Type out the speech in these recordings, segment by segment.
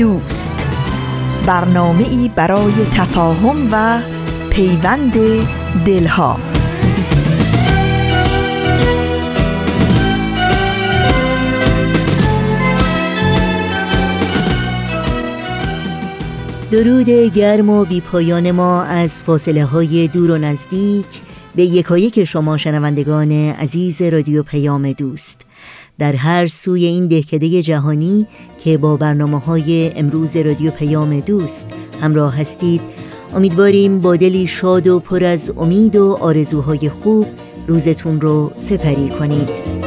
دوست. برنامه ای برای تفاهم و پیوند دلها. درود گرم و بیپایان ما از فاصله های دور و نزدیک به یکایک شما شنوندگان عزیز رادیو پیام دوست. در هر سوی این دهکده جهانی که با برنامه های امروز رادیو پیام دوست همراه هستید امیدواریم با دلی شاد و پر از امید و آرزوهای خوب روزتون رو سپری کنید.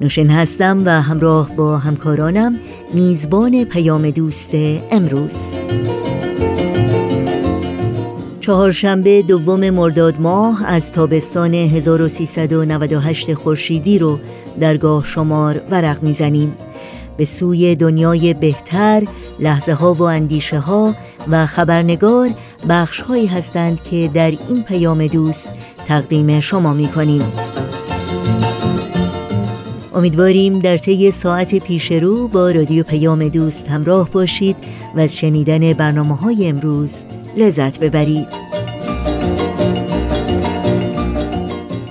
نوشن هستم و همراه با همکارانم میزبان پیام دوست امروز. چهارشنبه دوم مرداد ماه از تابستان 1398 خورشیدی رو درگاه شمار ورق می‌زنیم. به سوی دنیای بهتر لحظه ها و اندیشه ها و خبرنگار بخش هایی هستند که در این پیام دوست تقدیم شما می کنیم امیدواریم در طی ساعت پیش رو با رادیو پیام دوست همراه باشید و از شنیدن برنامه های امروز لذت ببرید.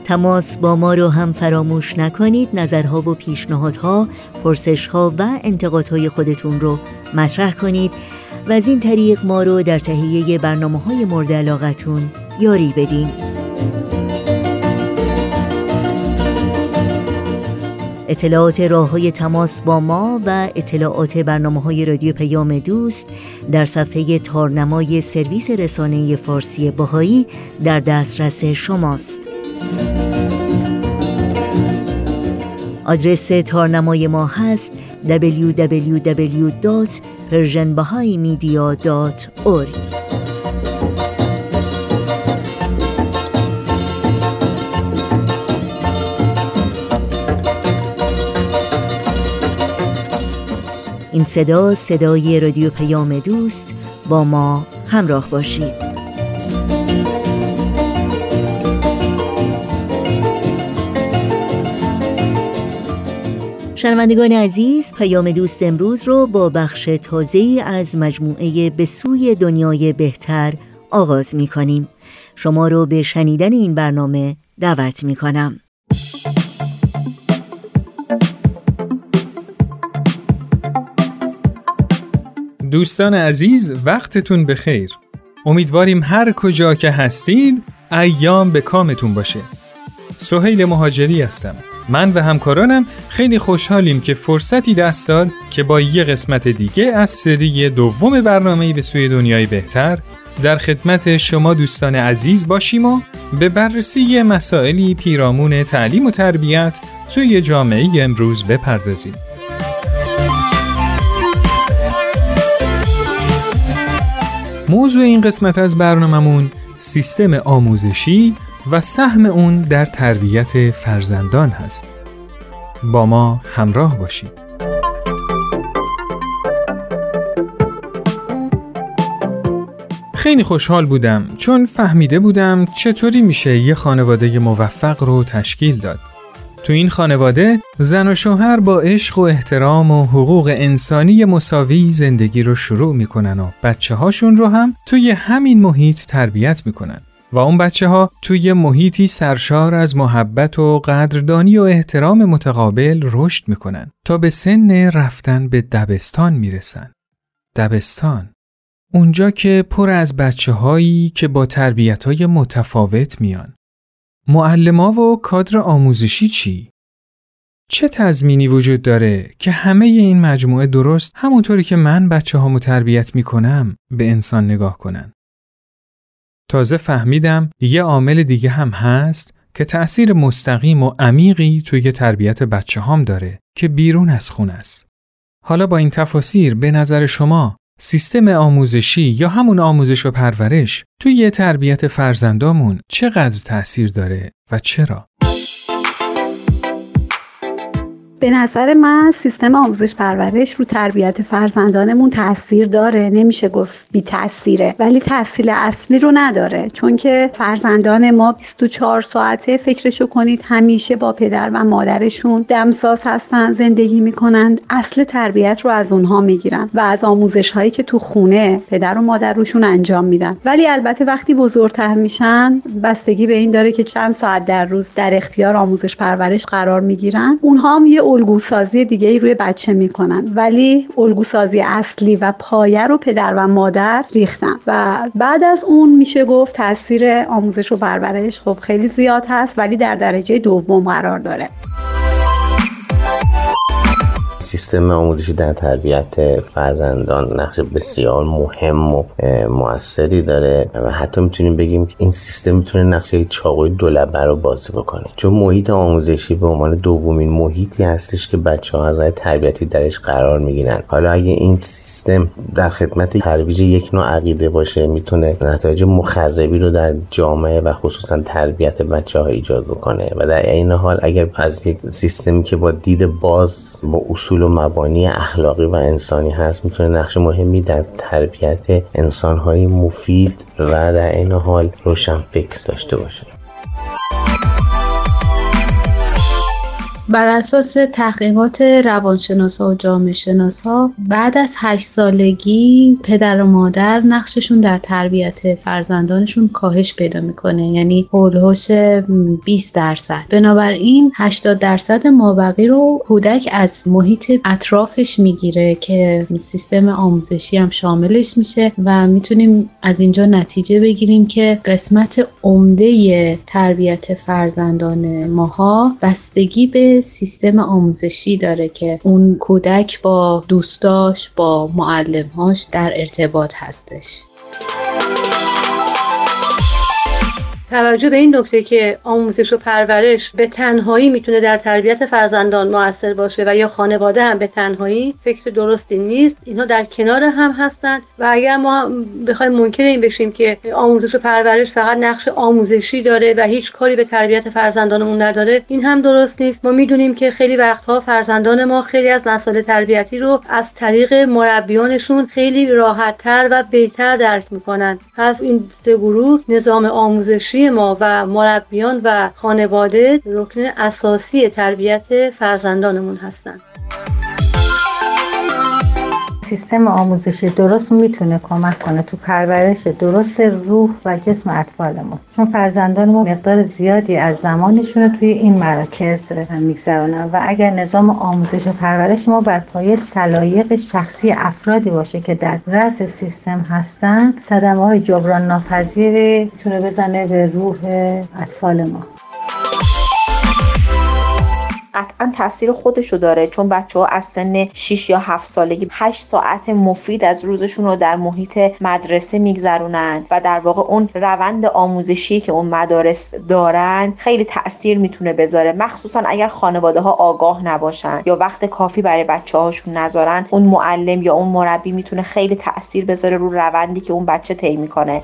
تماس با ما رو هم فراموش نکنید. نظرها و پیشنهادها پرسشها و انتقادهای خودتون رو مطرح کنید و از این طریق ما رو در تهیه برنامه های مورد علاقتون یاری بدین. اطلاعات راه های تماس با ما و اطلاعات برنامه های رادیو پیام دوست در صفحه تارنمای سرویس رسانه فارسی باهایی در دسترس شماست. آدرس تارنمای ما هست www.persianbahaimedia.org این صدا صدای رادیو پیام دوست با ما همراه باشید. شنوندگان عزیز پیام دوست امروز رو با بخش تازه از مجموعه به سوی دنیای بهتر آغاز می کنیم شما رو به شنیدن این برنامه دعوت می کنم دوستان عزیز وقتتون بخیر. امیدواریم هر کجا که هستید ایام به کامتون باشه. سهیل مهاجری هستم. من و همکارانم خیلی خوشحالیم که فرصتی دست داد که با یه قسمت دیگه از سری دوم برنامه به سوی دنیای بهتر در خدمت شما دوستان عزیز باشیم و به بررسی مسائلی پیرامون تعلیم و تربیت توی جامعه امروز بپردازیم. موضوع این قسمت از برنامهمون سیستم آموزشی و سهم اون در تربیت فرزندان هست. با ما همراه باشید. خیلی خوشحال بودم چون فهمیده بودم چطوری میشه یه خانواده موفق رو تشکیل داد. تو این خانواده زن و شوهر با عشق و احترام و حقوق انسانی مساوی زندگی رو شروع می‌کنن و بچه هاشون رو هم توی همین محیط تربیت می‌کنن. و اون بچه ها توی محیطی سرشار از محبت و قدردانی و احترام متقابل رشد می‌کنن تا به سن رفتن به دبستان می‌رسن. دبستان اونجا که پر از بچه هایی که با تربیت های متفاوت میان. معلما و کادر آموزشی چی؟ چه تضمینی وجود داره که همه این مجموعه درست همونطوری که من بچه ها تربیت می‌کنم به انسان نگاه کنن؟ تازه فهمیدم یه عامل دیگه هم هست که تأثیر مستقیم و عمیقی توی تربیت بچه هام داره که بیرون از خونه است. حالا با این تفاسیر به نظر شما سیستم آموزشی یا همون آموزش و پرورش توی تربیت فرزندامون چقدر تأثیر داره و چرا؟ به نظر من سیستم آموزش پرورش رو تربیت فرزندانمون تاثیر داره. نمیشه گفت بی تاثیره ولی تاثیر اصلی رو نداره. چون که فرزندان ما 24 ساعته فکرشو کنید همیشه با پدر و مادرشون دمساز هستن زندگی می‌کنند. اصل تربیت رو از اونها می‌گیرن و از آموزش هایی که تو خونه پدر و مادر روشون انجام میدن. ولی البته وقتی بزرگتر میشن بستگی به این داره که چند ساعت در روز در اختیار آموزش پرورش قرار می‌گیرن. اونها هم یه الگوسازی دیگه ای روی بچه می‌کنن. ولی الگوسازی اصلی و پایه رو پدر و مادر ریختن. و بعد از اون میشه گفت تاثیر آموزش و پرورش خب خیلی زیاد هست ولی در درجه دوم قرار داره. سیستم آموزشی در تربیت فرزندان نقش بسیار مهم و موثری داره و حتی می‌تونیم بگیم که این سیستم می‌تونه نقش چاقوی دولبه رو بازی بکنه. چون محیط آموزشی به عنوان دومین محیطی هستش که بچه ها از تربیتی درش قرار می‌گیرن. حالا اگه این سیستم در خدمت ترویج یک نوع عقیده باشه می‌تونه نتایج مخربی رو در جامعه و خصوصا تربیت بچه ها ایجاد بکنه. و در این حال اگر از یک سیستمی که با دید باز با اصول و مبانی اخلاقی و انسانی هست. می‌تونه نقش مهمی در تربیت انسانهای مفید و در این حال روشن فکر داشته باشه. بر اساس تحقیقات روانشناس ها و جامعه شناس ها بعد از هشت سالگی پدر و مادر نقششون در تربیت فرزندانشون کاهش پیدا می‌کنه. یعنی هولهوش 20 درصد. بنابراین 80 درصد مابقی رو کودک از محیط اطرافش می‌گیره که سیستم آموزشی هم شاملش میشه و می‌تونیم از اینجا نتیجه بگیریم که قسمت عمده تربیت فرزندان ماها بستگی به سیستم آموزشی داره که اون کودک با دوستاش با معلمهاش در ارتباط هستش. توجه به این نکته که آموزش و پرورش به تنهایی می‌تونه در تربیت فرزندان موثر باشه و یا خانواده هم به تنهایی فکر درستی نیست. اینها در کنار هم هستند و اگر ما بخوایم منکر این بشیم که آموزش و پرورش فقط نقش آموزشی داره و هیچ کاری به تربیت فرزندانمون نداره این هم درست نیست. ما می‌دونیم که خیلی وقتها فرزندان ما خیلی از مسائل تربیتی رو از طریق مربیانشون خیلی راحتتر و بهتر درک می‌کنن. پس این سه گروه نظام آموزشی ما و مربیان و خانواده رکن اساسی تربیت فرزندانمون هستند. سیستم آموزش درست می‌تونه کمک کنه تو پرورش درست روح و جسم اطفالمون. چون فرزندانمون مقدار زیادی از زمانشون رو توی این مراکز میگذرونن و اگر نظام آموزش و پرورش ما بر پایه سلایق شخصی افرادی باشه که در رأس سیستم هستن صدمه های جبران ناپذیری می‌تونه بزنه به روح اطفال ما. قطعا تاثیر خودشو داره چون بچه ها از سن 6 یا 7 سالگی 8 ساعت مفید از روزشون رو در محیط مدرسه میگذرونن و در واقع اون روند آموزشی که اون مدارس دارن خیلی تاثیر می‌تونه بذاره. مخصوصا اگر خانواده ها آگاه نباشن یا وقت کافی برای بچه هاشون نذارن اون معلم یا اون مربی می‌تونه خیلی تاثیر بذاره رو روندی که اون بچه طی می‌کنه.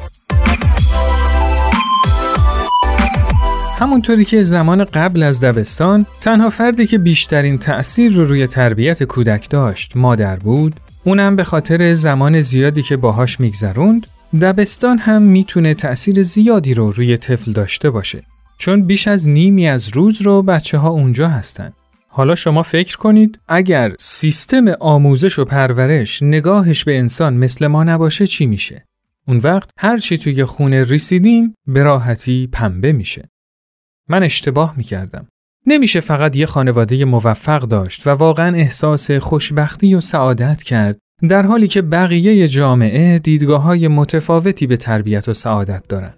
همونطوری که زمان قبل از دبستان تنها فردی که بیشترین تأثیر رو روی تربیت کودک داشت مادر بود اونم به خاطر زمان زیادی که باهاش میگذروند دبستان هم می‌تونه تأثیر زیادی رو روی طفل داشته باشه چون بیش از نیمی از روز رو بچه ها اونجا هستن حالا شما فکر کنید اگر سیستم آموزش و پرورش نگاهش به انسان مثل ما نباشه چی میشه؟ اون وقت هر چی توی خونه ریسیدیم به راحتی پنبه میشه. من اشتباه می کردم. نمیشه فقط یه خانواده موفق داشت و واقعا احساس خوشبختی و سعادت کرد در حالی که بقیه جامعه دیدگاه های متفاوتی به تربیت و سعادت دارن.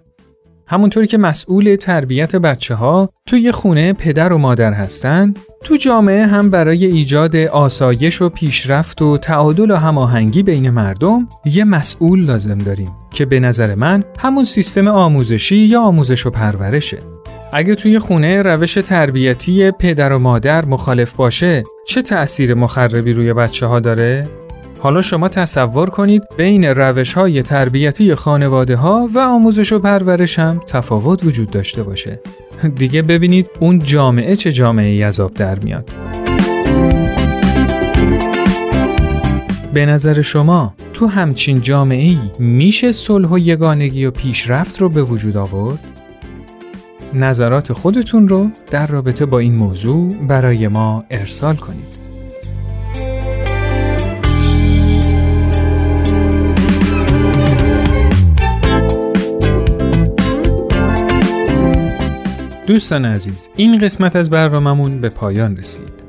همونطوری که مسئول تربیت بچه ها توی خونه پدر و مادر هستن، تو جامعه هم برای ایجاد آسایش و پیشرفت و تعادل و هماهنگی بین مردم یه مسئول لازم داریم که به نظر من همون سیستم آموزشی یا آموزش و پرورشه. اگه توی خونه روش تربیتی پدر و مادر مخالف باشه چه تأثیر مخربی روی بچه ها داره؟ حالا شما تصور کنید بین روش های تربیتی خانواده ها و آموزش و پرورش هم تفاوت وجود داشته باشه. دیگه ببینید اون جامعه چه جامعه ای از در میاد. به نظر شما تو همچین جامعه ای میشه صلح و یگانگی و پیشرفت رو به وجود آورد؟ نظرات خودتون رو در رابطه با این موضوع برای ما ارسال کنید. دوستان عزیز این قسمت از برنامهمون به پایان رسید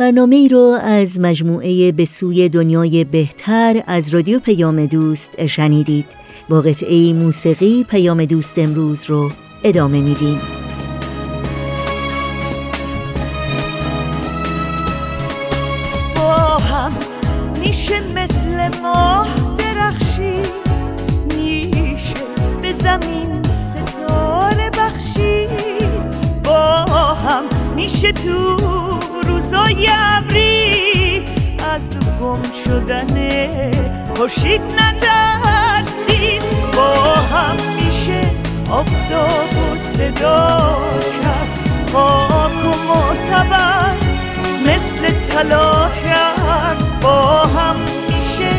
برنامه ای رو از مجموعه به سوی دنیای بهتر از رادیو پیام دوست شنیدید. با قطعه موسیقی پیام دوست امروز رو ادامه میدیم. مثل ماه درخشی میشه به زمین ستاره بخشی میشه تو ابری از گم شدن خورشید نترسید. با هم میشه آفتاب و صدا کرد. خاک و معتبر مثل طلا کرد. با هم میشه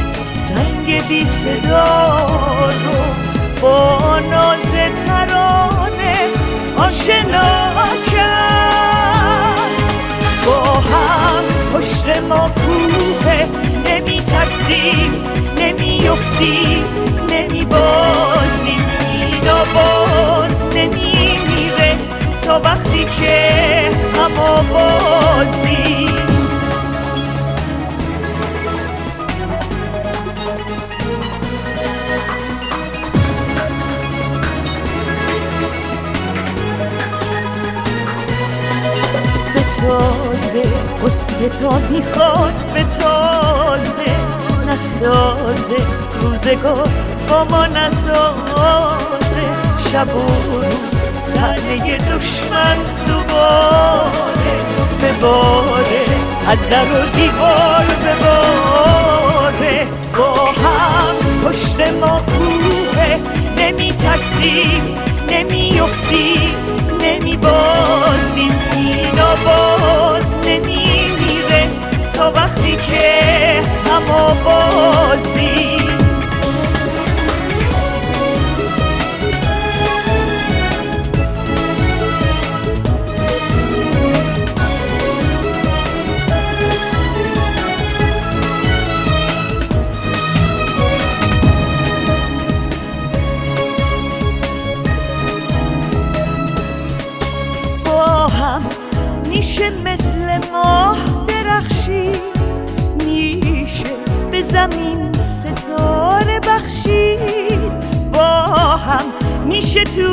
سنگ بی صدا رو با ناز ترانه آشنا کرد. هم پشت ما کوه نمی ترسیم نمی افتیم نمی بازیم اینا باز نمی میره تا وقتی که اما بازیم تازه قصه تا می‌خواد به تازه. نسازه روزگار با ما نسازه. شب و روز لعنه دشمن دوباره. بباره از در و دیوار بباره با هم پشت ما کوه نمی ترسیم نمی افتیم نمی بازیم اینا وقتی که اما بازیم زمین ستاره بخشید. با هم میشه تو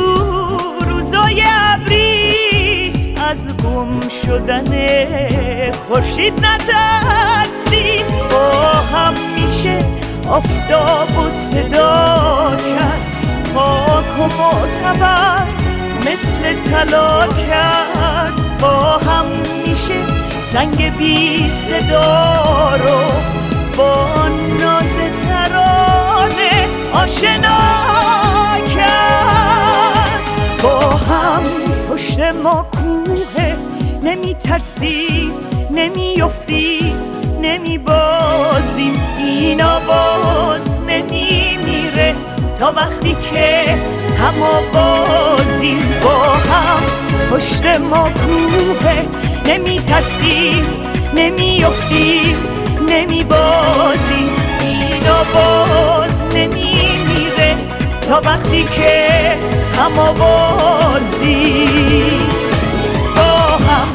روزای ابری. از گم شدن خورشید نترسید با هم میشه آفتاب و صدا کرد. خاک و معتبر مثل طلا کرد. با هم میشه سنگ بی صدا رو با ناز ترانه آشنا کرد. با هم پشت ما کوه نمی ترسیم نمی افتی نمی بازیم اینا باز نمی میره تا وقتی که همه بازیم با هم پشت ما کوه نمی ترسیم نمی افتیم نمی بازیم اینا باز تا وقتی که همه بازیم با هم.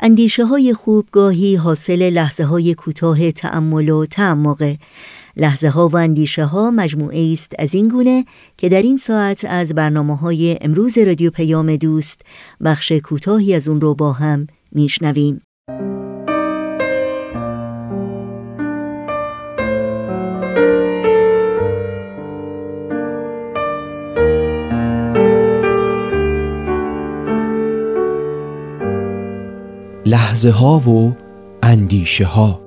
اندیشه های خوب گاهی حاصل لحظه های کوتاه تأمل و تعمقه. لحظه ها و اندیشه ها مجموعه است از این گونه که در این ساعت از برنامه های امروز رادیو پیام دوست بخش کوتاهی از اون رو با هم میشنویم. لحظه ها و اندیشه ها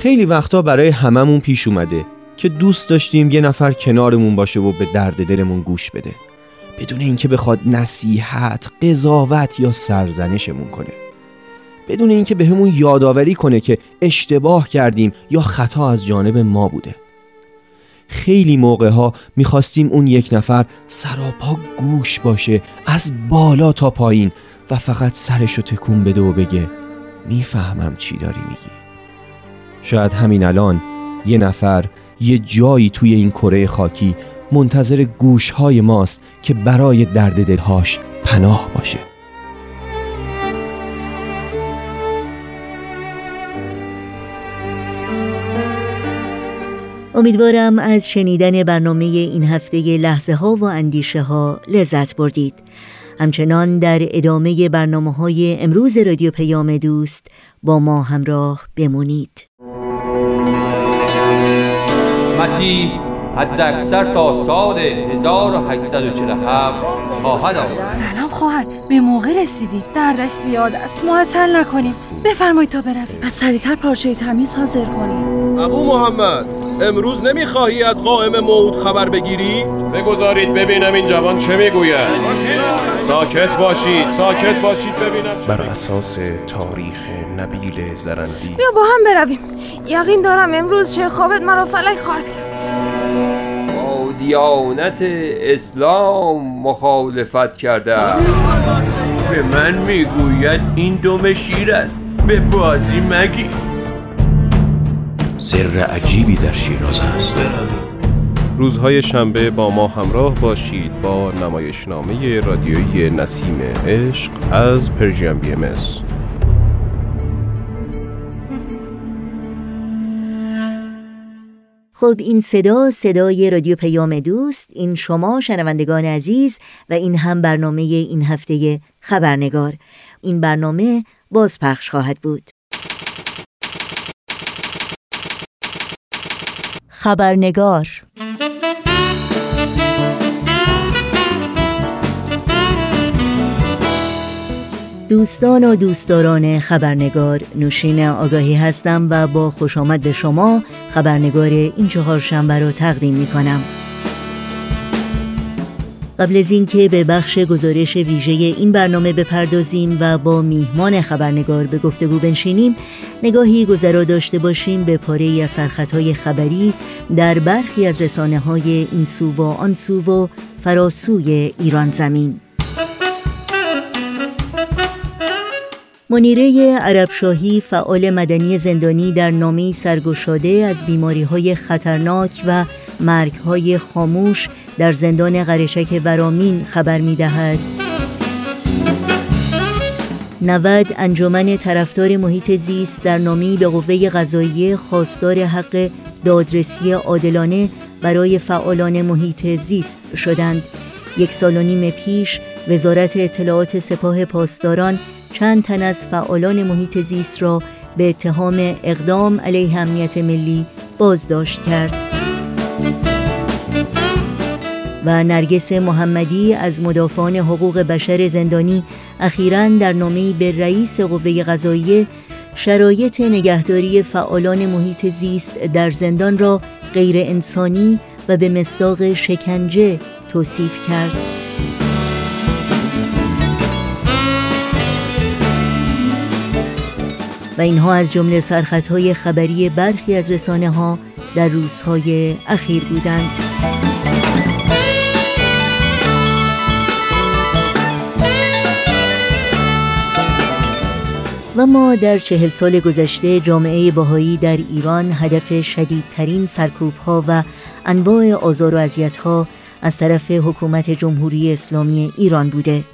خیلی وقتا برای هممون پیش اومده که دوست داشتیم یه نفر کنارمون باشه و به درد دلمون گوش بده. بدون اینکه بخواد نصیحت، قضاوت یا سرزنشمون کنه. بدون اینکه بهمون یادآوری کنه که اشتباه کردیم یا خطا از جانب ما بوده. خیلی موقع ها می‌خواستیم اون یک نفر سراپا گوش باشه از بالا تا پایین و فقط سرشو تکون بده و بگه می‌فهمم چی داری میگی. شاید همین الان یه نفر یه جایی توی این کره خاکی منتظر گوش های ماست که برای درد دلهاش پناه باشه. امیدوارم از شنیدن برنامه این هفته لحظه ها و اندیشه ها لذت بردید. همچنان در ادامه برنامه های امروز رادیو پیام دوست با ما همراه بمونید. مسیح حد اکثر تا سال 1847 خواهد آمد. سلام خواهر به موقع رسیدی. دردش زیاد است معطل نکنیم. بفرمایید تا برویم. از سریعتر پارچه تمیز حاضر کنیم. ابو محمد. امروز نمی‌خواهی از قائم موت خبر بگیری؟ بگذارید ببینم این جوان چه می‌گوید. ساکت باشید ساکت باشید ببینم بر اساس تاریخ نبیل زرندی. بیا با هم برویم. یقین دارم امروز چه خوابت مرا فلک خواهد کرد. با دیانت اسلام مخالفت کرده به من می‌گوید این دم شیر است. به بازی مگی سر عجیبی در شیراز است. روزهای شنبه با ما همراه باشید با نمایشنامه رادیویی نسیم عشق از پرژیم بی ام خب این صدا صدای رادیو پیام دوست این شما شنوندگان عزیز و این هم برنامه این هفته خبرنگار. این برنامه بازپخش خواهد بود. خبرنگار دوستان و دوستداران خبرنگار نوشین آگاهی هستم و با خوش آمد به شما خبرنگار این چهار شنبه را تقدیم می کنم. قبل از اینکه به بخش گزارش ویژه این برنامه بپردازیم و با میهمان خبرنگار به گفتگو بنشینیم نگاهی گذرا داشته باشیم به پاره از سرخطهای خبری در برخی از رسانه های این سو و آن سو و فراسوی ایران زمین. منیره عربشاهی فعال مدنی زندانی در نامه سرگشاده از بیماری های خطرناک و مرگ های خاموش در زندان قرشک ورامین خبر می دهد. 90 انجمن طرفدار محیط زیست در نامی به قوه قضاییه خواستار حق دادرسی عادلانه برای فعالان محیط زیست شدند. یک سال و نیم پیش وزارت اطلاعات سپاه پاسداران چند تن از فعالان محیط زیست را به اتهام اقدام علیه امنیت ملی بازداشت کرد و نرگس محمدی از مدافعان حقوق بشر زندانی اخیرا در نامه‌ای به رئیس قوه قضاییه شرایط نگهداری فعالان محیط زیست در زندان را غیر انسانی و به مصداق شکنجه توصیف کرد. و اینها از جمله سرخطهای خبری برخی از رسانه ها در روزهای اخیر بودند. و ما در چهل سال گذشته جامعه باهایی در ایران هدف شدیدترین سرکوب ها و انواع آزار و ها از طرف حکومت جمهوری اسلامی ایران بوده.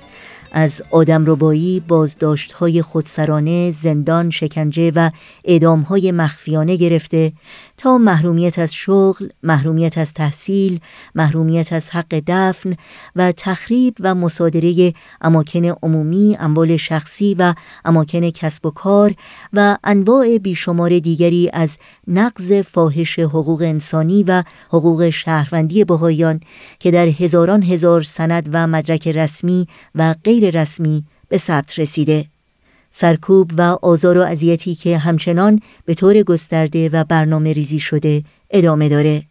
از آدم ربایی، بازداشت های خودسرانه، زندان، شکنجه و اعدام های مخفیانه گرفته تا محرومیت از شغل، محرومیت از تحصیل، محرومیت از حق دفن و تخریب و مصادره اماکن عمومی، اموال شخصی و اماکن کسب و کار و انواع بیشمار دیگری از نقض فاحش حقوق انسانی و حقوق شهروندی بهایان که در هزاران هزار سند و مدرک رسمی و غیر رسمی به ثبت رسیده. سرکوب و آزار و اذیتی که همچنان به طور گسترده و برنامه ریزی شده ادامه داره.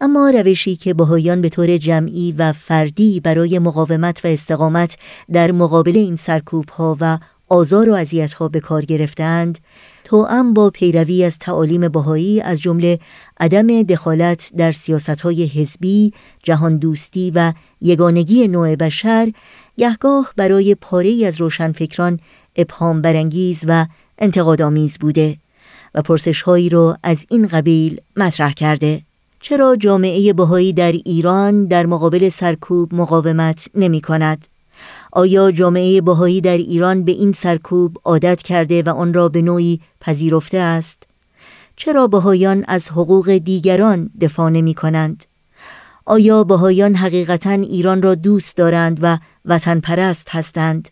اما روشی که بهایان به طور جمعی و فردی برای مقاومت و استقامت در مقابل این سرکوب ها و آزار و اذیت ها به کار گرفتند توأم با پیروی از تعالیم بهایی از جمله عدم دخالت در سیاست های حزبی، جهان دوستی و یگانگی نوع بشر گهگاه برای پاره از روشنفکران ابهام برانگیز و انتقادآمیز بوده و پرسش هایی را از این قبیل مطرح کرده چرا جامعه بهایی در ایران در مقابل سرکوب مقاومت نمی کند؟ آیا جامعه بهایی در ایران به این سرکوب عادت کرده و آن را به نوعی پذیرفته است؟ چرا بهایان از حقوق دیگران دفاع نمی کنند؟ آیا بهایان حقیقتا ایران را دوست دارند و وطن پرست هستند؟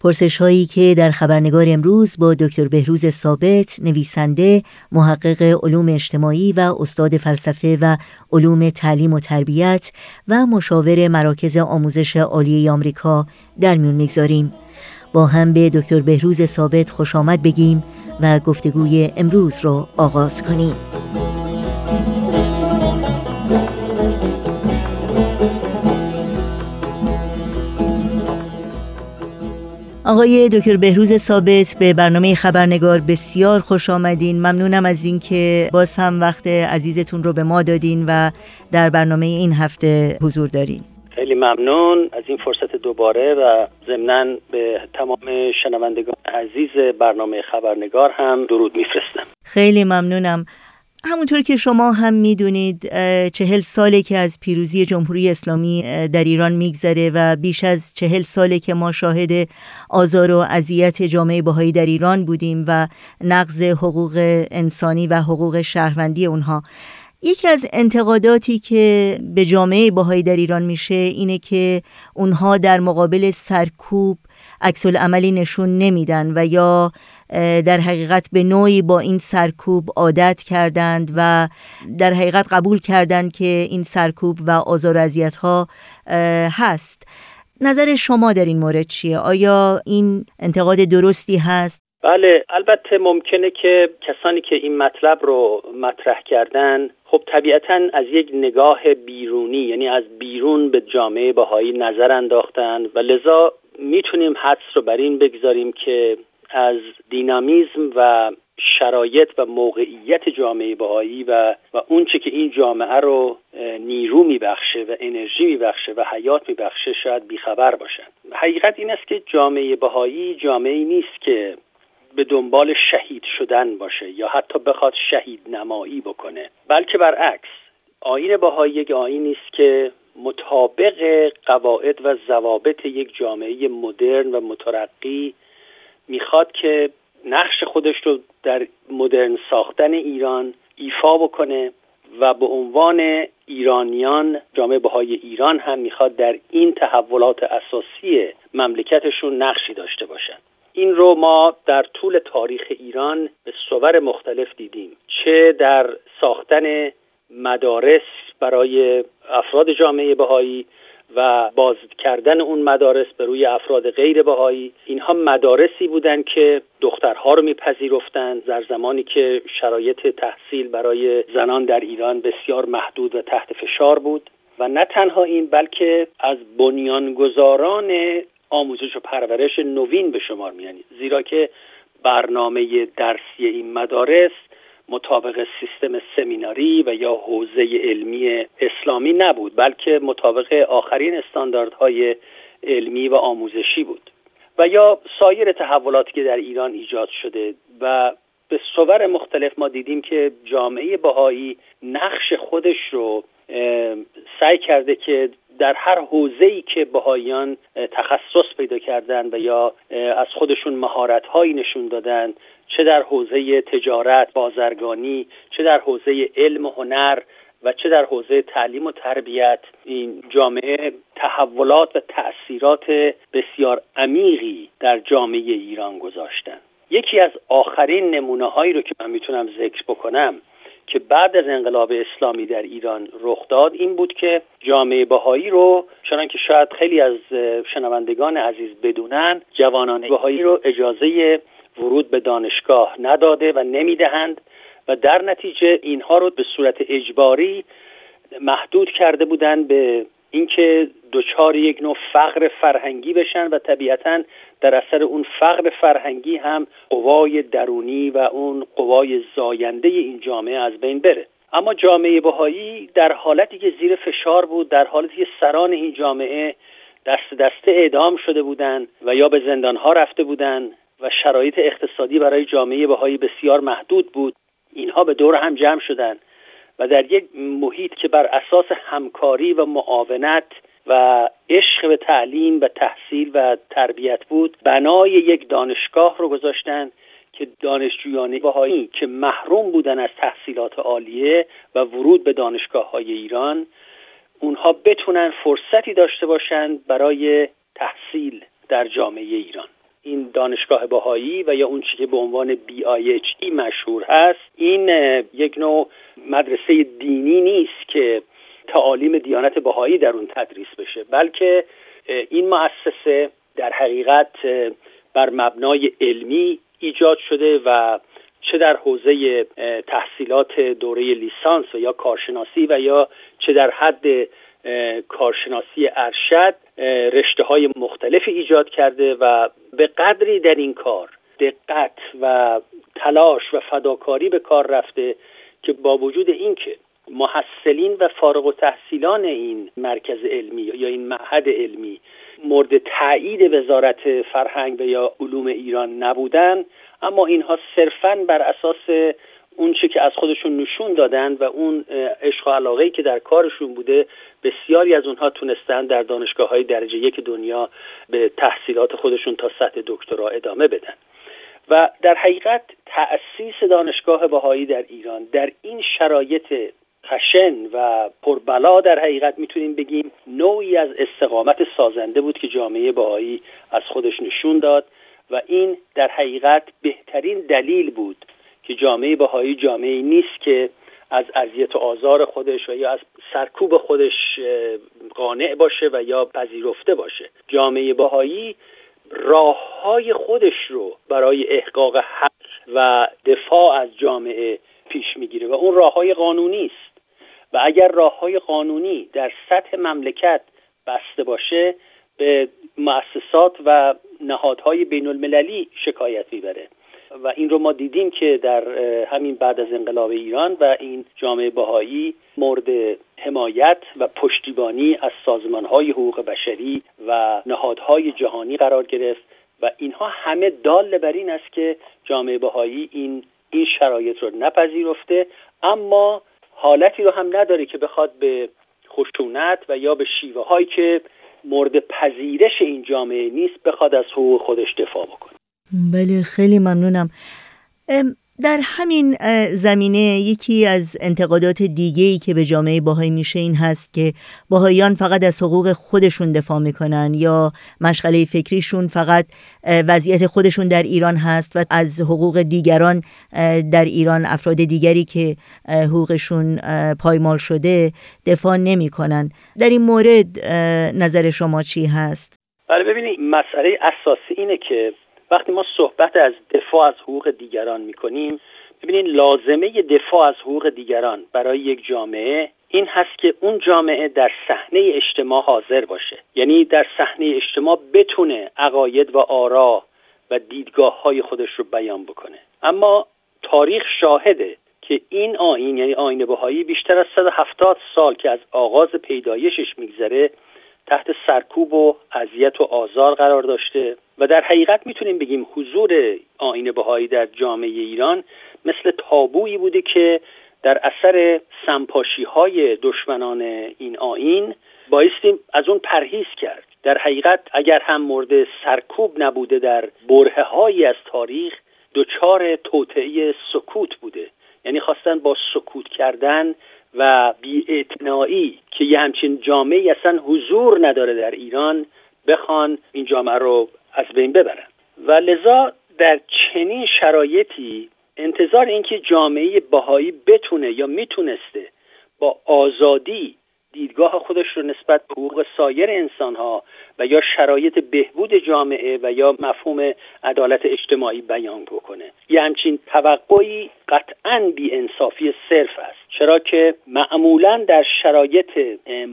پرسش هایی که در خبرنگار امروز با دکتر بهروز ثابت نویسنده محقق علوم اجتماعی و استاد فلسفه و علوم تعلیم و تربیت و مشاور مراکز آموزش عالی آمریکا در میون می‌گذاریم. با هم به دکتر بهروز ثابت خوش آمد بگیم و گفتگوی امروز رو آغاز کنیم. آقای دکتر بهروز ثابت به برنامه خبرنگار بسیار خوش آمدین. ممنونم از اینکه باز هم وقت عزیزتون رو به ما دادین و در برنامه این هفته حضور دارین. خیلی ممنون از این فرصت دوباره و ضمنا به تمام شنوندگان عزیز برنامه خبرنگار هم درود میفرستم. خیلی ممنونم. همونطور که شما هم می‌دونید چهل ساله که از پیروزی جمهوری اسلامی در ایران میگذره و بیش از چهل ساله که ما شاهد آزار و اذیت جامعه بهایی در ایران بودیم و نقض حقوق انسانی و حقوق شهروندی اونها. یکی از انتقاداتی که به جامعه بهایی در ایران میشه اینه که اونها در مقابل سرکوب عکس عملی نشون نمیدن و یا در حقیقت به نوعی با این سرکوب عادت کردند و در حقیقت قبول کردند که این سرکوب و آزار و ها هست نظر شما در این مورد چیه؟ آیا این انتقاد درستی هست؟ بله البته ممکنه که کسانی که این مطلب رو مطرح کردن خب طبیعتا از یک نگاه بیرونی یعنی از بیرون به جامعه بهایی نظر انداختن و لذا می‌تونیم حدس رو بر این بگذاریم که از دینامیزم و شرایط و موقعیت جامعه بهایی و و اونچه که این جامعه رو نیرو میبخشه و انرژی میبخشه و حیات میبخشه شاید بیخبر باشن. حقیقت این است که جامعه بهایی جامعه نیست که به دنبال شهید شدن باشه یا حتی بخواد شهید نمایی بکنه بلکه برعکس آین بهایی یک آین نیست که مطابق قواعد و ضوابط یک جامعه مدرن و مترقی می‌خواد که نقش خودش رو در مدرن ساختن ایران ایفا بکنه و به عنوان ایرانیان جامعه بهای ایران هم می‌خواد در این تحولات اساسی مملکتشون نقشی داشته باشد این رو ما در طول تاریخ ایران به صور مختلف دیدیم. چه در ساختن مدارس برای افراد جامعه بهایی و باز کردن اون مدارس به روی افراد غیر بهایی اینها مدارسی بودند که دخترها رو میپذیرفتند در زمانی که شرایط تحصیل برای زنان در ایران بسیار محدود و تحت فشار بود. و نه تنها این بلکه از بنیانگذاران آموزش و پرورش نوین به شمار میانید زیرا که برنامه درسی این مدارس مطابق سیستم سمیناری و یا حوزه علمی اسلامی نبود بلکه مطابق آخرین استانداردهای علمی و آموزشی بود. و یا سایر تحولاتی که در ایران ایجاد شده و به صور مختلف ما دیدیم که جامعه بهایی نقش خودش رو سعی کرده که در هر حوزه‌ای که بهاییان تخصص پیدا کردن و یا از خودشون مهارت‌هایی نشون دادن چه در حوزه تجارت، بازرگانی، چه در حوزه علم و هنر و چه در حوزه تعلیم و تربیت. این جامعه تحولات و تأثیرات بسیار عمیقی در جامعه ایران گذاشتن. یکی از آخرین نمونه هایی رو که من می‌تونم ذکر بکنم که بعد از انقلاب اسلامی در ایران رخ داد این بود که جامعه بهایی رو چنان که شاید خیلی از شنوندگان عزیز بدونن جوانان بهایی رو اجازه ورود به دانشگاه نداده و نمی‌دهند و در نتیجه اینها رو به صورت اجباری محدود کرده بودند به اینکه دچار یک نوع فقر فرهنگی بشن و طبیعتا در اثر اون فقر فرهنگی هم قوای درونی و اون قوای زاینده این جامعه از بین بره. اما جامعه بهایی در حالتی که زیر فشار بود در حالتی که سران این جامعه دست دسته اعدام شده بودند و یا به زندانها رفته بودند و شرایط اقتصادی برای جامعه بهایی بسیار محدود بود. اینها به دور هم جمع شدند و در یک محیط که بر اساس همکاری و معاونت و عشق به تعلیم و تحصیل و تربیت بود بنای یک دانشگاه رو گذاشتن که دانشجویان بهایی که محروم بودن از تحصیلات عالیه و ورود به دانشگاه های ایران اونها بتونن فرصتی داشته باشند برای تحصیل در جامعه ایران. این دانشگاه بهایی و یا اون چی که به عنوان BIHE مشهور هست این یک نوع مدرسه دینی نیست که تعالیم دیانت بهایی در اون تدریس بشه بلکه این مؤسسه در حقیقت بر مبنای علمی ایجاد شده و چه در حوزه تحصیلات دوره لیسانس و یا کارشناسی و یا چه در حد کارشناسی ارشد رشته های مختلفی ایجاد کرده و به قدری در این کار دقت و تلاش و فداکاری به کار رفته که با وجود اینکه محصلین و فارغ و تحصیلان این مرکز علمی یا این معهد علمی مورد تایید وزارت فرهنگ و یا علوم ایران نبودن اما اینها صرفا بر اساس اون چه که از خودشون نشون دادن و اون عشق و علاقه که در کارشون بوده بسیاری از اونها تونستن در دانشگاه های درجه یک دنیا به تحصیلات خودشون تا سطح دکترا ادامه بدن. و در حقیقت تأسیس دانشگاه بهایی در ایران در این شرایط خشن و پربلا در حقیقت می‌تونیم بگیم نوعی از استقامت سازنده بود که جامعه بهایی از خودش نشون داد و این در حقیقت بهترین دلیل بود که جامعه بهایی جامعه نیست که از اذیت و آزار خودش و یا از سرکوب خودش قانع باشه و یا پذیرفته باشه. جامعه بهایی راه های خودش رو برای احقاق حق و دفاع از جامعه پیش می‌گیره و اون راه های قانونی است. و اگر راه های قانونی در سطح مملکت بسته باشه به مؤسسات و نهادهای بین المللی شکایت می‌بره. و این رو ما دیدیم که در همین بعد از انقلاب ایران و این جامعه بهایی مورد حمایت و پشتیبانی از سازمانهای حقوق بشری و نهادهای جهانی قرار گرفت و اینها همه دال بر این است که جامعه بهایی این این شرایط رو نپذیرفته. اما حالتی رو هم نداره که بخواد به خشونت و یا به شیوه هایی که مورد پذیرش این جامعه نیست بخواد از حقوق خودش دفاع بکنه. بله خیلی ممنونم در همین زمینه یکی از انتقادات دیگه ای که به جامعه باهایی میشه این هست که باهایان فقط از حقوق خودشون دفاع می‌کنن یا مشغله فکریشون فقط وضعیت خودشون در ایران هست و از حقوق دیگران در ایران افراد دیگری که حقوقشون پایمال شده دفاع نمی‌کنن در این مورد نظر شما چی هست؟ بله ببینید مسئله اساسی اینه که وقتی ما صحبت از دفاع از حقوق دیگران می‌کنیم ببینید لازمه دفاع از حقوق دیگران برای یک جامعه این هست که اون جامعه در صحنه اجتماع حاضر باشه. یعنی در صحنه اجتماع بتونه عقاید و آرا و دیدگاه های خودش رو بیان بکنه. اما تاریخ شاهده که این آین یعنی آین بهایی بیشتر از 170 سال که از آغاز پیدایشش میگذره تحت سرکوب و اذیت و آزار قرار داشته. و در حقیقت می‌تونیم بگیم حضور آین بهایی در جامعه ایران مثل تابویی بوده که در اثر سمپاشی های دشمنان این آین بایستیم از اون پرهیز کرد. در حقیقت اگر هم مورد سرکوب نبوده در بره هایی از تاریخ دچار توطعه سکوت بوده. یعنی خواستن با سکوت کردن و بیاعتنایی که یه همچین جامعه اصلا حضور نداره در ایران بخوان این جامعه رو از بین ببرن. و لذا در چنین شرایطی انتظار اینکه جامعه بهایی بتونه یا می‌تونسته با آزادی دیدگاه خودش رو نسبت به حقوق سایر انسان ها و یا شرایط بهبود جامعه و یا مفهوم عدالت اجتماعی بیان بکنه. یه همچین توقعی قطعا بی انصافی صرف است. چرا که معمولا در شرایط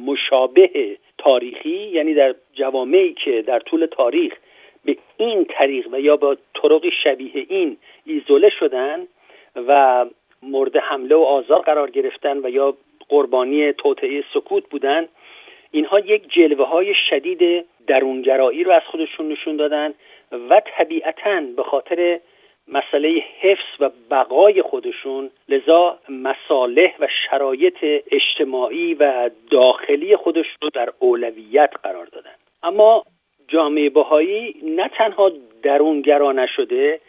مشابه تاریخی یعنی در جوامعی که در طول تاریخ به این طریق و یا با طرق شبیه این ایزوله شدن و مورد حمله و آزار قرار گرفتن و یا قربانی توطعه سکوت بودن اینها یک جلوه های شدید درونگرایی رو از خودشون نشون دادن و طبیعتا به خاطر مسئله حفظ و بقای خودشون لذا مصالح و شرایط اجتماعی و داخلی خودش رو در اولویت قرار دادن. اما جامعه بهایی نه تنها درونگرا نشده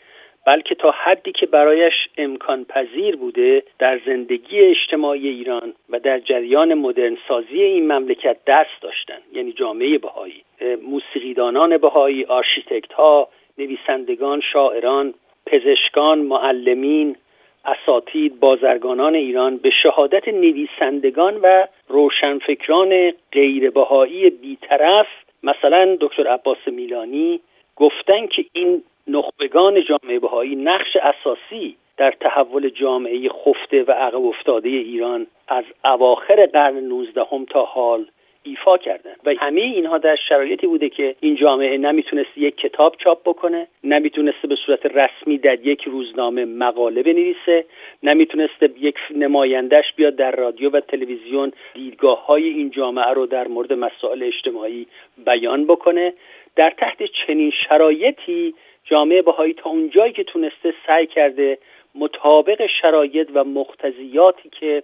بلکه تا حدی که برایش امکان پذیر بوده در زندگی اجتماعی ایران و در جریان مدرن سازی این مملکت دست داشتن یعنی جامعه بهایی. موسیقیدانان بهایی آرشیتکت ها نویسندگان شاعران پزشکان معلمین اساتید بازرگانان ایران به شهادت نویسندگان و روشنفکران غیربهایی بیطرف مثلا دکتر عباس میلانی گفتن که این نخبگان جامعه بهایی نقش اساسی در تحول جامعه خفته و عقب افتاده ایران از اواخر قرن 19 تا حال ایفا کردن و همه اینها در شرایطی بوده که این جامعه نمی‌تونست یک کتاب چاپ بکنه نمی‌تونسته به صورت رسمی در یک روزنامه مقاله بنویسه نمی‌تونسته یک نمایندش بیاد در رادیو و تلویزیون دیدگاه های این جامعه رو در مورد مسائل اجتماعی بیان بکنه. در تحت چنین شرایطی جامعه بهایی تا اونجایی که تونسته سعی کرده مطابق شرایط و مقتضیاتی که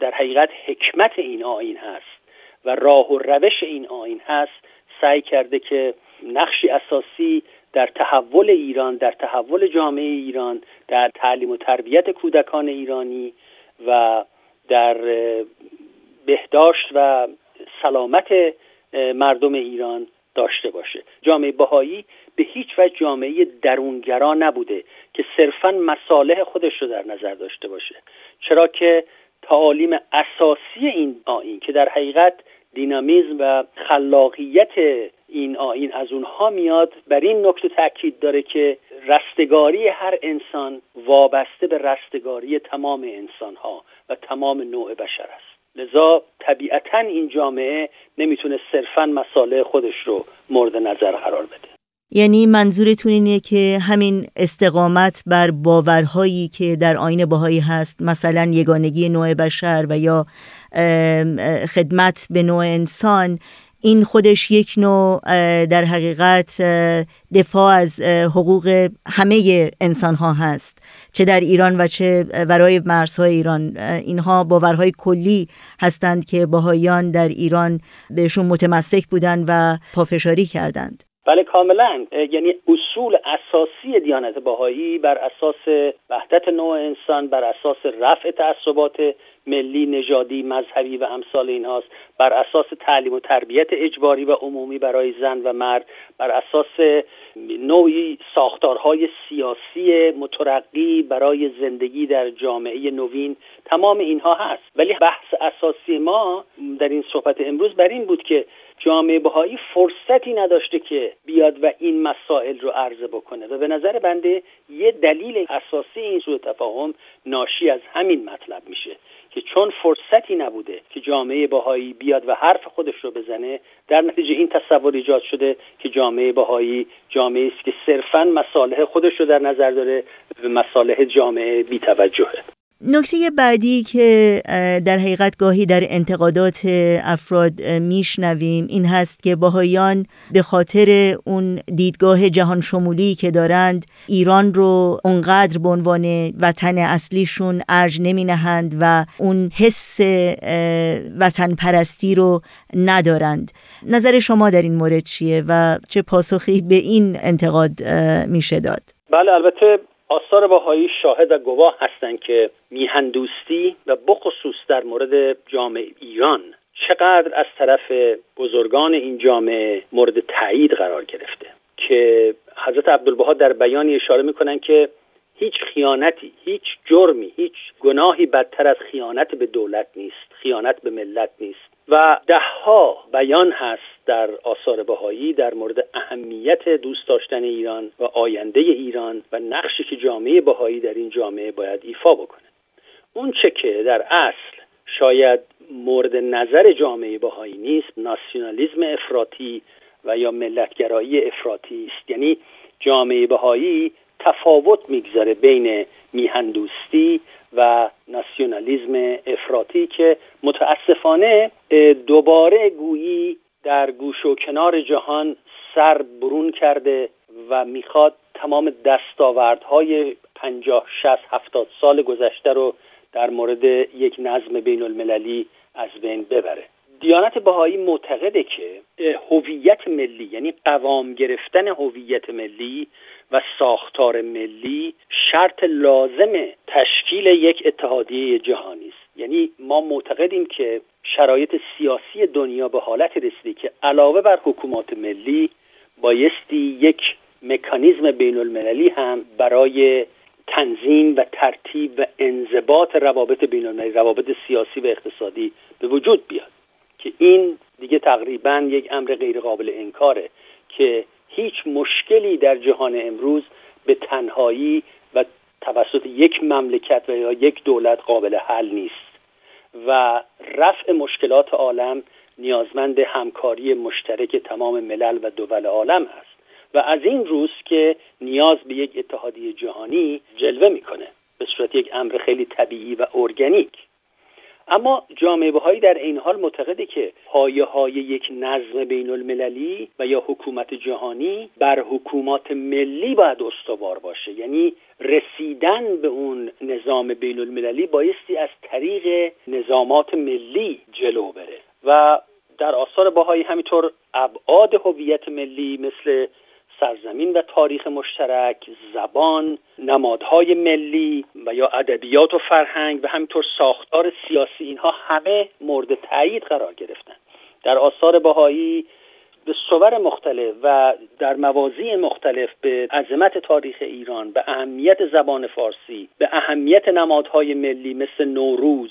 در حقیقت حکمت این آین هست و راه و روش این آین هست سعی کرده که نقشی اساسی در تحول ایران در تحول جامعه ایران در تعلیم و تربیت کودکان ایرانی و در بهداشت و سلامت مردم ایران داشته باشه. جامعه بهایی به هیچ وجه جامعه درونگرا نبوده که صرفا مصالح خودش رو در نظر داشته باشه. چرا که تعالیم اساسی این آین که در حقیقت دینامیزم و خلاقیت این آین از اونها میاد بر این نکته تاکید داره که رستگاری هر انسان وابسته به رستگاری تمام انسان ها و تمام نوع بشر است. لذا طبیعتا این جامعه نمی‌تونه صرفا مسائل خودش رو مورد نظر قرار بده. یعنی منظورتون اینه که همین استقامت بر باورهایی که در آین باهایی هست مثلا یگانگی نوع بشر و یا خدمت به نوع انسان این خودش یک نوع در حقیقت دفاع از حقوق همه انسان ها هست. چه در ایران و چه برای مرزهای ایران. اینها باورهای کلی هستند که باهایان در ایران بهشون متمسک بودند و پافشاری کردند. بله کاملا. یعنی اصول اساسی دیانت باهایی بر اساس وحدت نوع انسان بر اساس رفع تعصبات ملی نژادی مذهبی و امثال اینهاست. بر اساس تعلیم و تربیت اجباری و عمومی برای زن و مرد. بر اساس نوعی ساختارهای سیاسی مترقی برای زندگی در جامعه نوین. تمام اینها هست. ولی بحث اساسی ما در این صحبت امروز بر این بود که جامعه بهایی فرصتی نداشته که بیاد و این مسائل رو عرضه بکنه. و به نظر بنده یه دلیل اساسی این سوء تفاهم ناشی از همین مطلب میشه که چون فرصتی نبوده که جامعه بهایی بیاد و حرف خودش رو بزنه در نتیجه این تصور ایجاد شده که جامعه بهایی جامعه است که صرفا مصالح خودش رو در نظر داره به مصالح جامعه بیتوجهه. نکته بعدی که در حقیقت گاهی در انتقادات افراد میشنویم این هست که باهایان به خاطر اون دیدگاه جهان شمولی که دارند ایران رو اونقدر به عنوان وطن اصلیشون ارج نمی نهند و اون حس وطن پرستی رو ندارند. نظر شما در این مورد چیه و چه پاسخی به این انتقاد میشه داد؟ بله البته آثار باهایی شاهد و گواه هستند که میهندوستی و بخصوص در مورد جامعه ایران چقدر از طرف بزرگان این جامعه مورد تایید قرار گرفته که حضرت عبدالبها در بیانی اشاره می‌کنن که هیچ خیانتی هیچ جرمی هیچ گناهی بدتر از خیانت به دولت نیست خیانت به ملت نیست. و دهها بیان هست در آثار بهایی در مورد اهمیت دوست داشتن ایران و آینده ایران و نقشی که جامعه بهایی در این جامعه باید ایفا بکنه. اون چه که در اصل شاید مورد نظر جامعه بهایی نیست ناسیونالیزم افراطی و یا ملتگرایی افراطی است. یعنی جامعه بهایی تفاوت می‌گذاره بین میهندوستی و ناسیونالیزم افراطی که متاسفانه دوباره گویی در گوش و کنار جهان سر برون کرده و می‌خواد تمام دستاوردهای پنجاه شست هفتاد سال گذشته رو در مورد یک نظم بین المللی از بین ببره. دیانت بهایی معتقده که هویت ملی یعنی قوام گرفتن هویت ملی و ساختار ملی شرط لازم تشکیل یک اتحادیه جهانی است. یعنی ما معتقدیم که شرایط سیاسی دنیا به حالت رسیده که علاوه بر حکومات ملی بایستی یک مکانیزم بین المللی هم برای تنظیم و ترتیب و انضباط روابط بین المللی روابط سیاسی و اقتصادی به وجود بیاد. که این دیگه تقریبا یک امر غیر قابل انکاره که هیچ مشکلی در جهان امروز به تنهایی و توسط یک مملکت و یا یک دولت قابل حل نیست. و رفع مشکلات عالم نیازمند همکاری مشترک تمام ملل و دول عالم است. و از این روز که نیاز به یک اتحادیه جهانی جلوه می‌کنه به صورت یک امر خیلی طبیعی و ارگانیک. اما جامعه بهایی در این حال معتقده که پایه های یک نظم بین المللی و یا حکومت جهانی بر حکومات ملی باید استوار باشه. یعنی رسیدن به اون نظام بین المللی بایستی از طریق نظامات ملی جلو بره. و در آثار باهایی همینطور ابعاد هویت ملی مثل سرزمین و تاریخ مشترک زبان نمادهای ملی و یا ادبیات و فرهنگ و همینطور ساختار سیاسی اینها همه مورد تایید قرار گرفتن. در آثار بهایی به صور مختلف و در مواضع مختلف به عظمت تاریخ ایران به اهمیت زبان فارسی به اهمیت نمادهای ملی مثل نوروز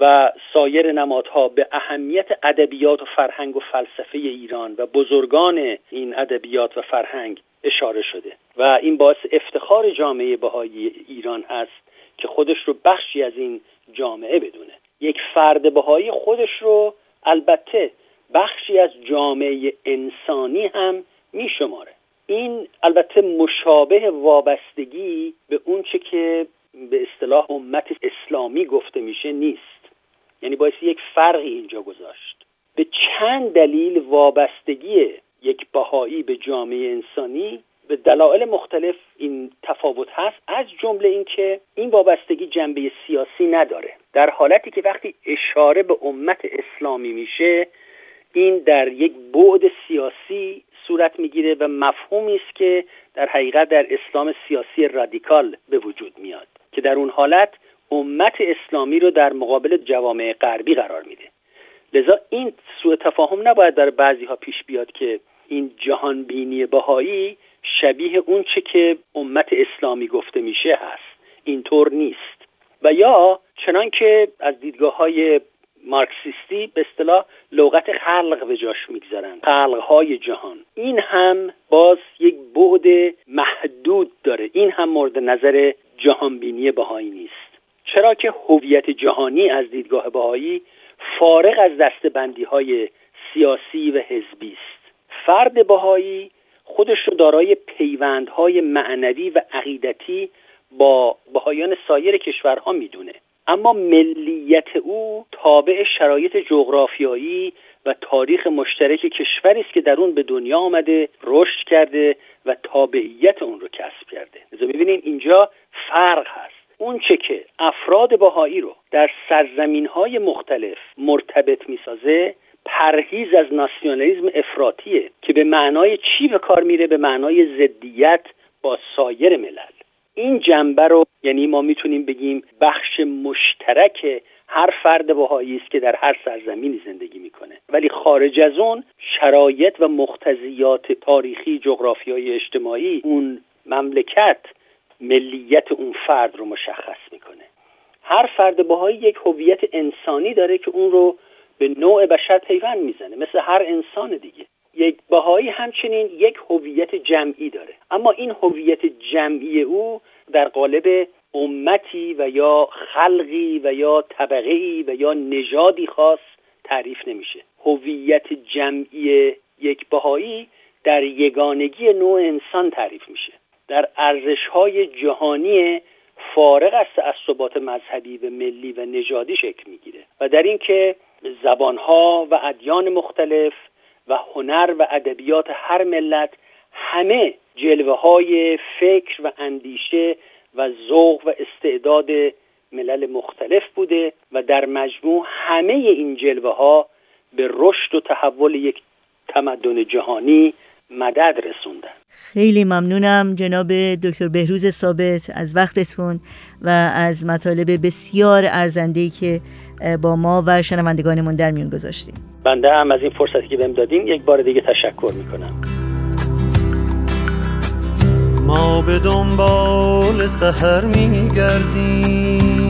و سایر نمادها به اهمیت ادبیات و فرهنگ و فلسفه ایران و بزرگان این ادبیات و فرهنگ اشاره شده. و این باعث افتخار جامعه بهایی ایران هست که خودش رو بخشی از این جامعه بدونه. یک فرد بهایی خودش رو البته بخشی از جامعه انسانی هم می شماره این البته مشابه وابستگی به اونچه که به اصطلاح امت اسلامی گفته میشه نیست. یعنی باعث یک فرقی اینجا گذاشت. به چند دلیل وابستگی یک بهایی به جامعه انسانی به دلایل مختلف این تفاوت هست از جمله اینکه این وابستگی جنبه سیاسی نداره. در حالتی که وقتی اشاره به امت اسلامی میشه این در یک بعد سیاسی صورت می‌گیره و مفهومی است که در حقیقت در اسلام سیاسی رادیکال به وجود میاد که در اون حالت امت اسلامی رو در مقابل جوامع غربی قرار میده. لذا این سوء تفاهم نباید در بعضی ها پیش بیاد که این جهان بینی بهایی شبیه اون چه که امت اسلامی گفته میشه هست. اینطور نیست. و یا چنان که از دیدگاه های مارکسیستی به اصطلاح لغت خلق به جاش می‌گذارن خلق های جهان. این هم باز یک بعد محدود داره. این هم مورد نظر جهانبینی بهایی نیست. چرا که هویت جهانی از دیدگاه بهایی فارغ از دستبندی های سیاسی و حزبی است. فرد بهایی خودش رو دارای پیوندهای معنوی و عقیدتی با بهایان سایر کشورها می‌دونه. اما ملیت او تابع شرایط جغرافیایی و تاریخ مشترک کشوری است که در اون به دنیا آمده رشد کرده و تابعیت اون رو کسب کرده. لذا می‌بینیم اینجا فرق هست. اون چه که افراد باهایی رو در سرزمین های مختلف مرتبط می‌سازه پرهیز از ناسیونالیزم افراطیه که به معنای چی به کار میره؟ به معنای ضدیت با سایر ملل. این جنبه رو یعنی ما می‌تونیم بگیم بخش مشترک هر فرد بهایی است که در هر سرزمینی زندگی می‌کنه. ولی خارج از اون شرایط و مختزیات تاریخی جغرافیایی اجتماعی اون مملکت ملیت اون فرد رو مشخص می‌کنه. هر فرد بهایی یک هویت انسانی داره که اون رو به نوع بشر پیوند می‌زنه مثل هر انسان دیگه. یک بهایی همچنین یک هویت جمعی داره. اما این هویت جمعی او در قالب امتی و یا خلقی و یا طبقه و یا نژادی خاص تعریف نمیشه. هویت جمعی یک بهایی در یگانگی نوع انسان تعریف میشه. در ارزش های جهانی فارغ از تعصبات مذهبی و ملی و نژادی شکل می‌گیره و در اینکه زبانها و ادیان مختلف و هنر و ادبیات هر ملت همه جلوه های فکر و اندیشه و ذوق و استعداد ملل مختلف بوده و در مجموع همه این جلوه ها به رشد و تحول یک تمدن جهانی مدد رسوندن. خیلی ممنونم جناب دکتر بهروز ثابت از وقتتون و از مطالب بسیار ارزنده‌ای که با ما و شنوندگانمون در میون گذاشتیم بنده هم از این فرصتی که بهم دادین یک بار دیگه تشکر می‌کنم. ما به دنبال سهر میگردیم.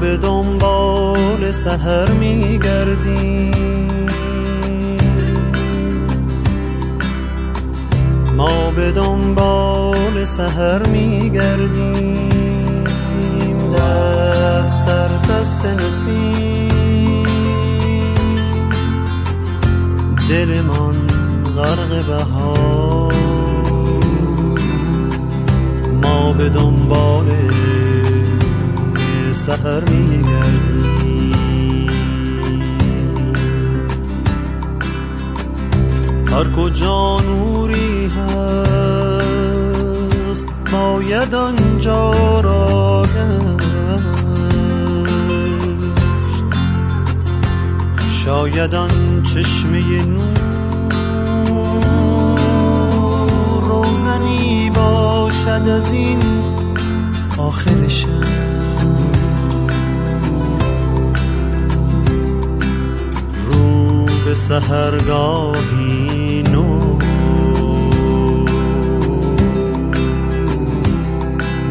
به دنبال سهر میگردیم. ما به دنبال سهر میگردیم. دست در دست نسیم. دل من غرق بهار. ما به دنبال سهر میگردیم هر کجا نوری هست باید آنجا را گشت شاید آن چشمه نور روزنی باشد از این آخر شب. سهرگاهی نو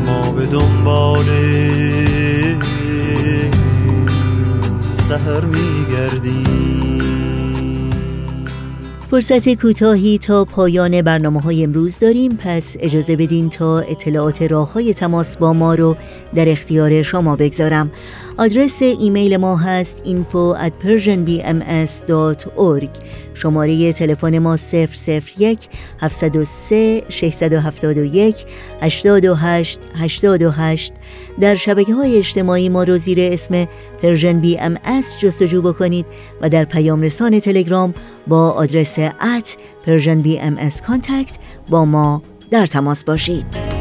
ما به دنبال سهر میگردیم. فرصت کوتاهی تا پایان برنامه های امروز داریم. پس اجازه بدین تا اطلاعات راه های تماس با ما رو در اختیار شما بگذارم. آدرس ایمیل ما هست info at persianbms.org شماره تلفن ما 001 703 671 828 828 در شبکه های اجتماعی ما رو زیر اسم بی ام جستجو بکنید و در پیام رسان تلگرام با آدرس at Persian BM با ما در تماس باشید.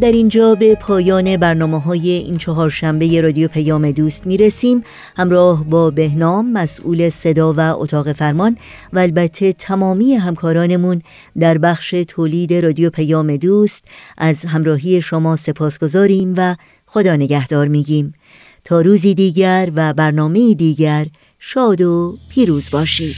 در اینجا به پایان برنامه های این چهار شنبه رادیو پیام دوست می رسیم همراه با بهنام مسئول صدا و اتاق فرمان و البته تمامی همکارانمون در بخش تولید رادیو پیام دوست از همراهی شما سپاس گذاریم و خدا نگهدار میگیم. تا روزی دیگر و برنامه دیگر شاد و پیروز باشید.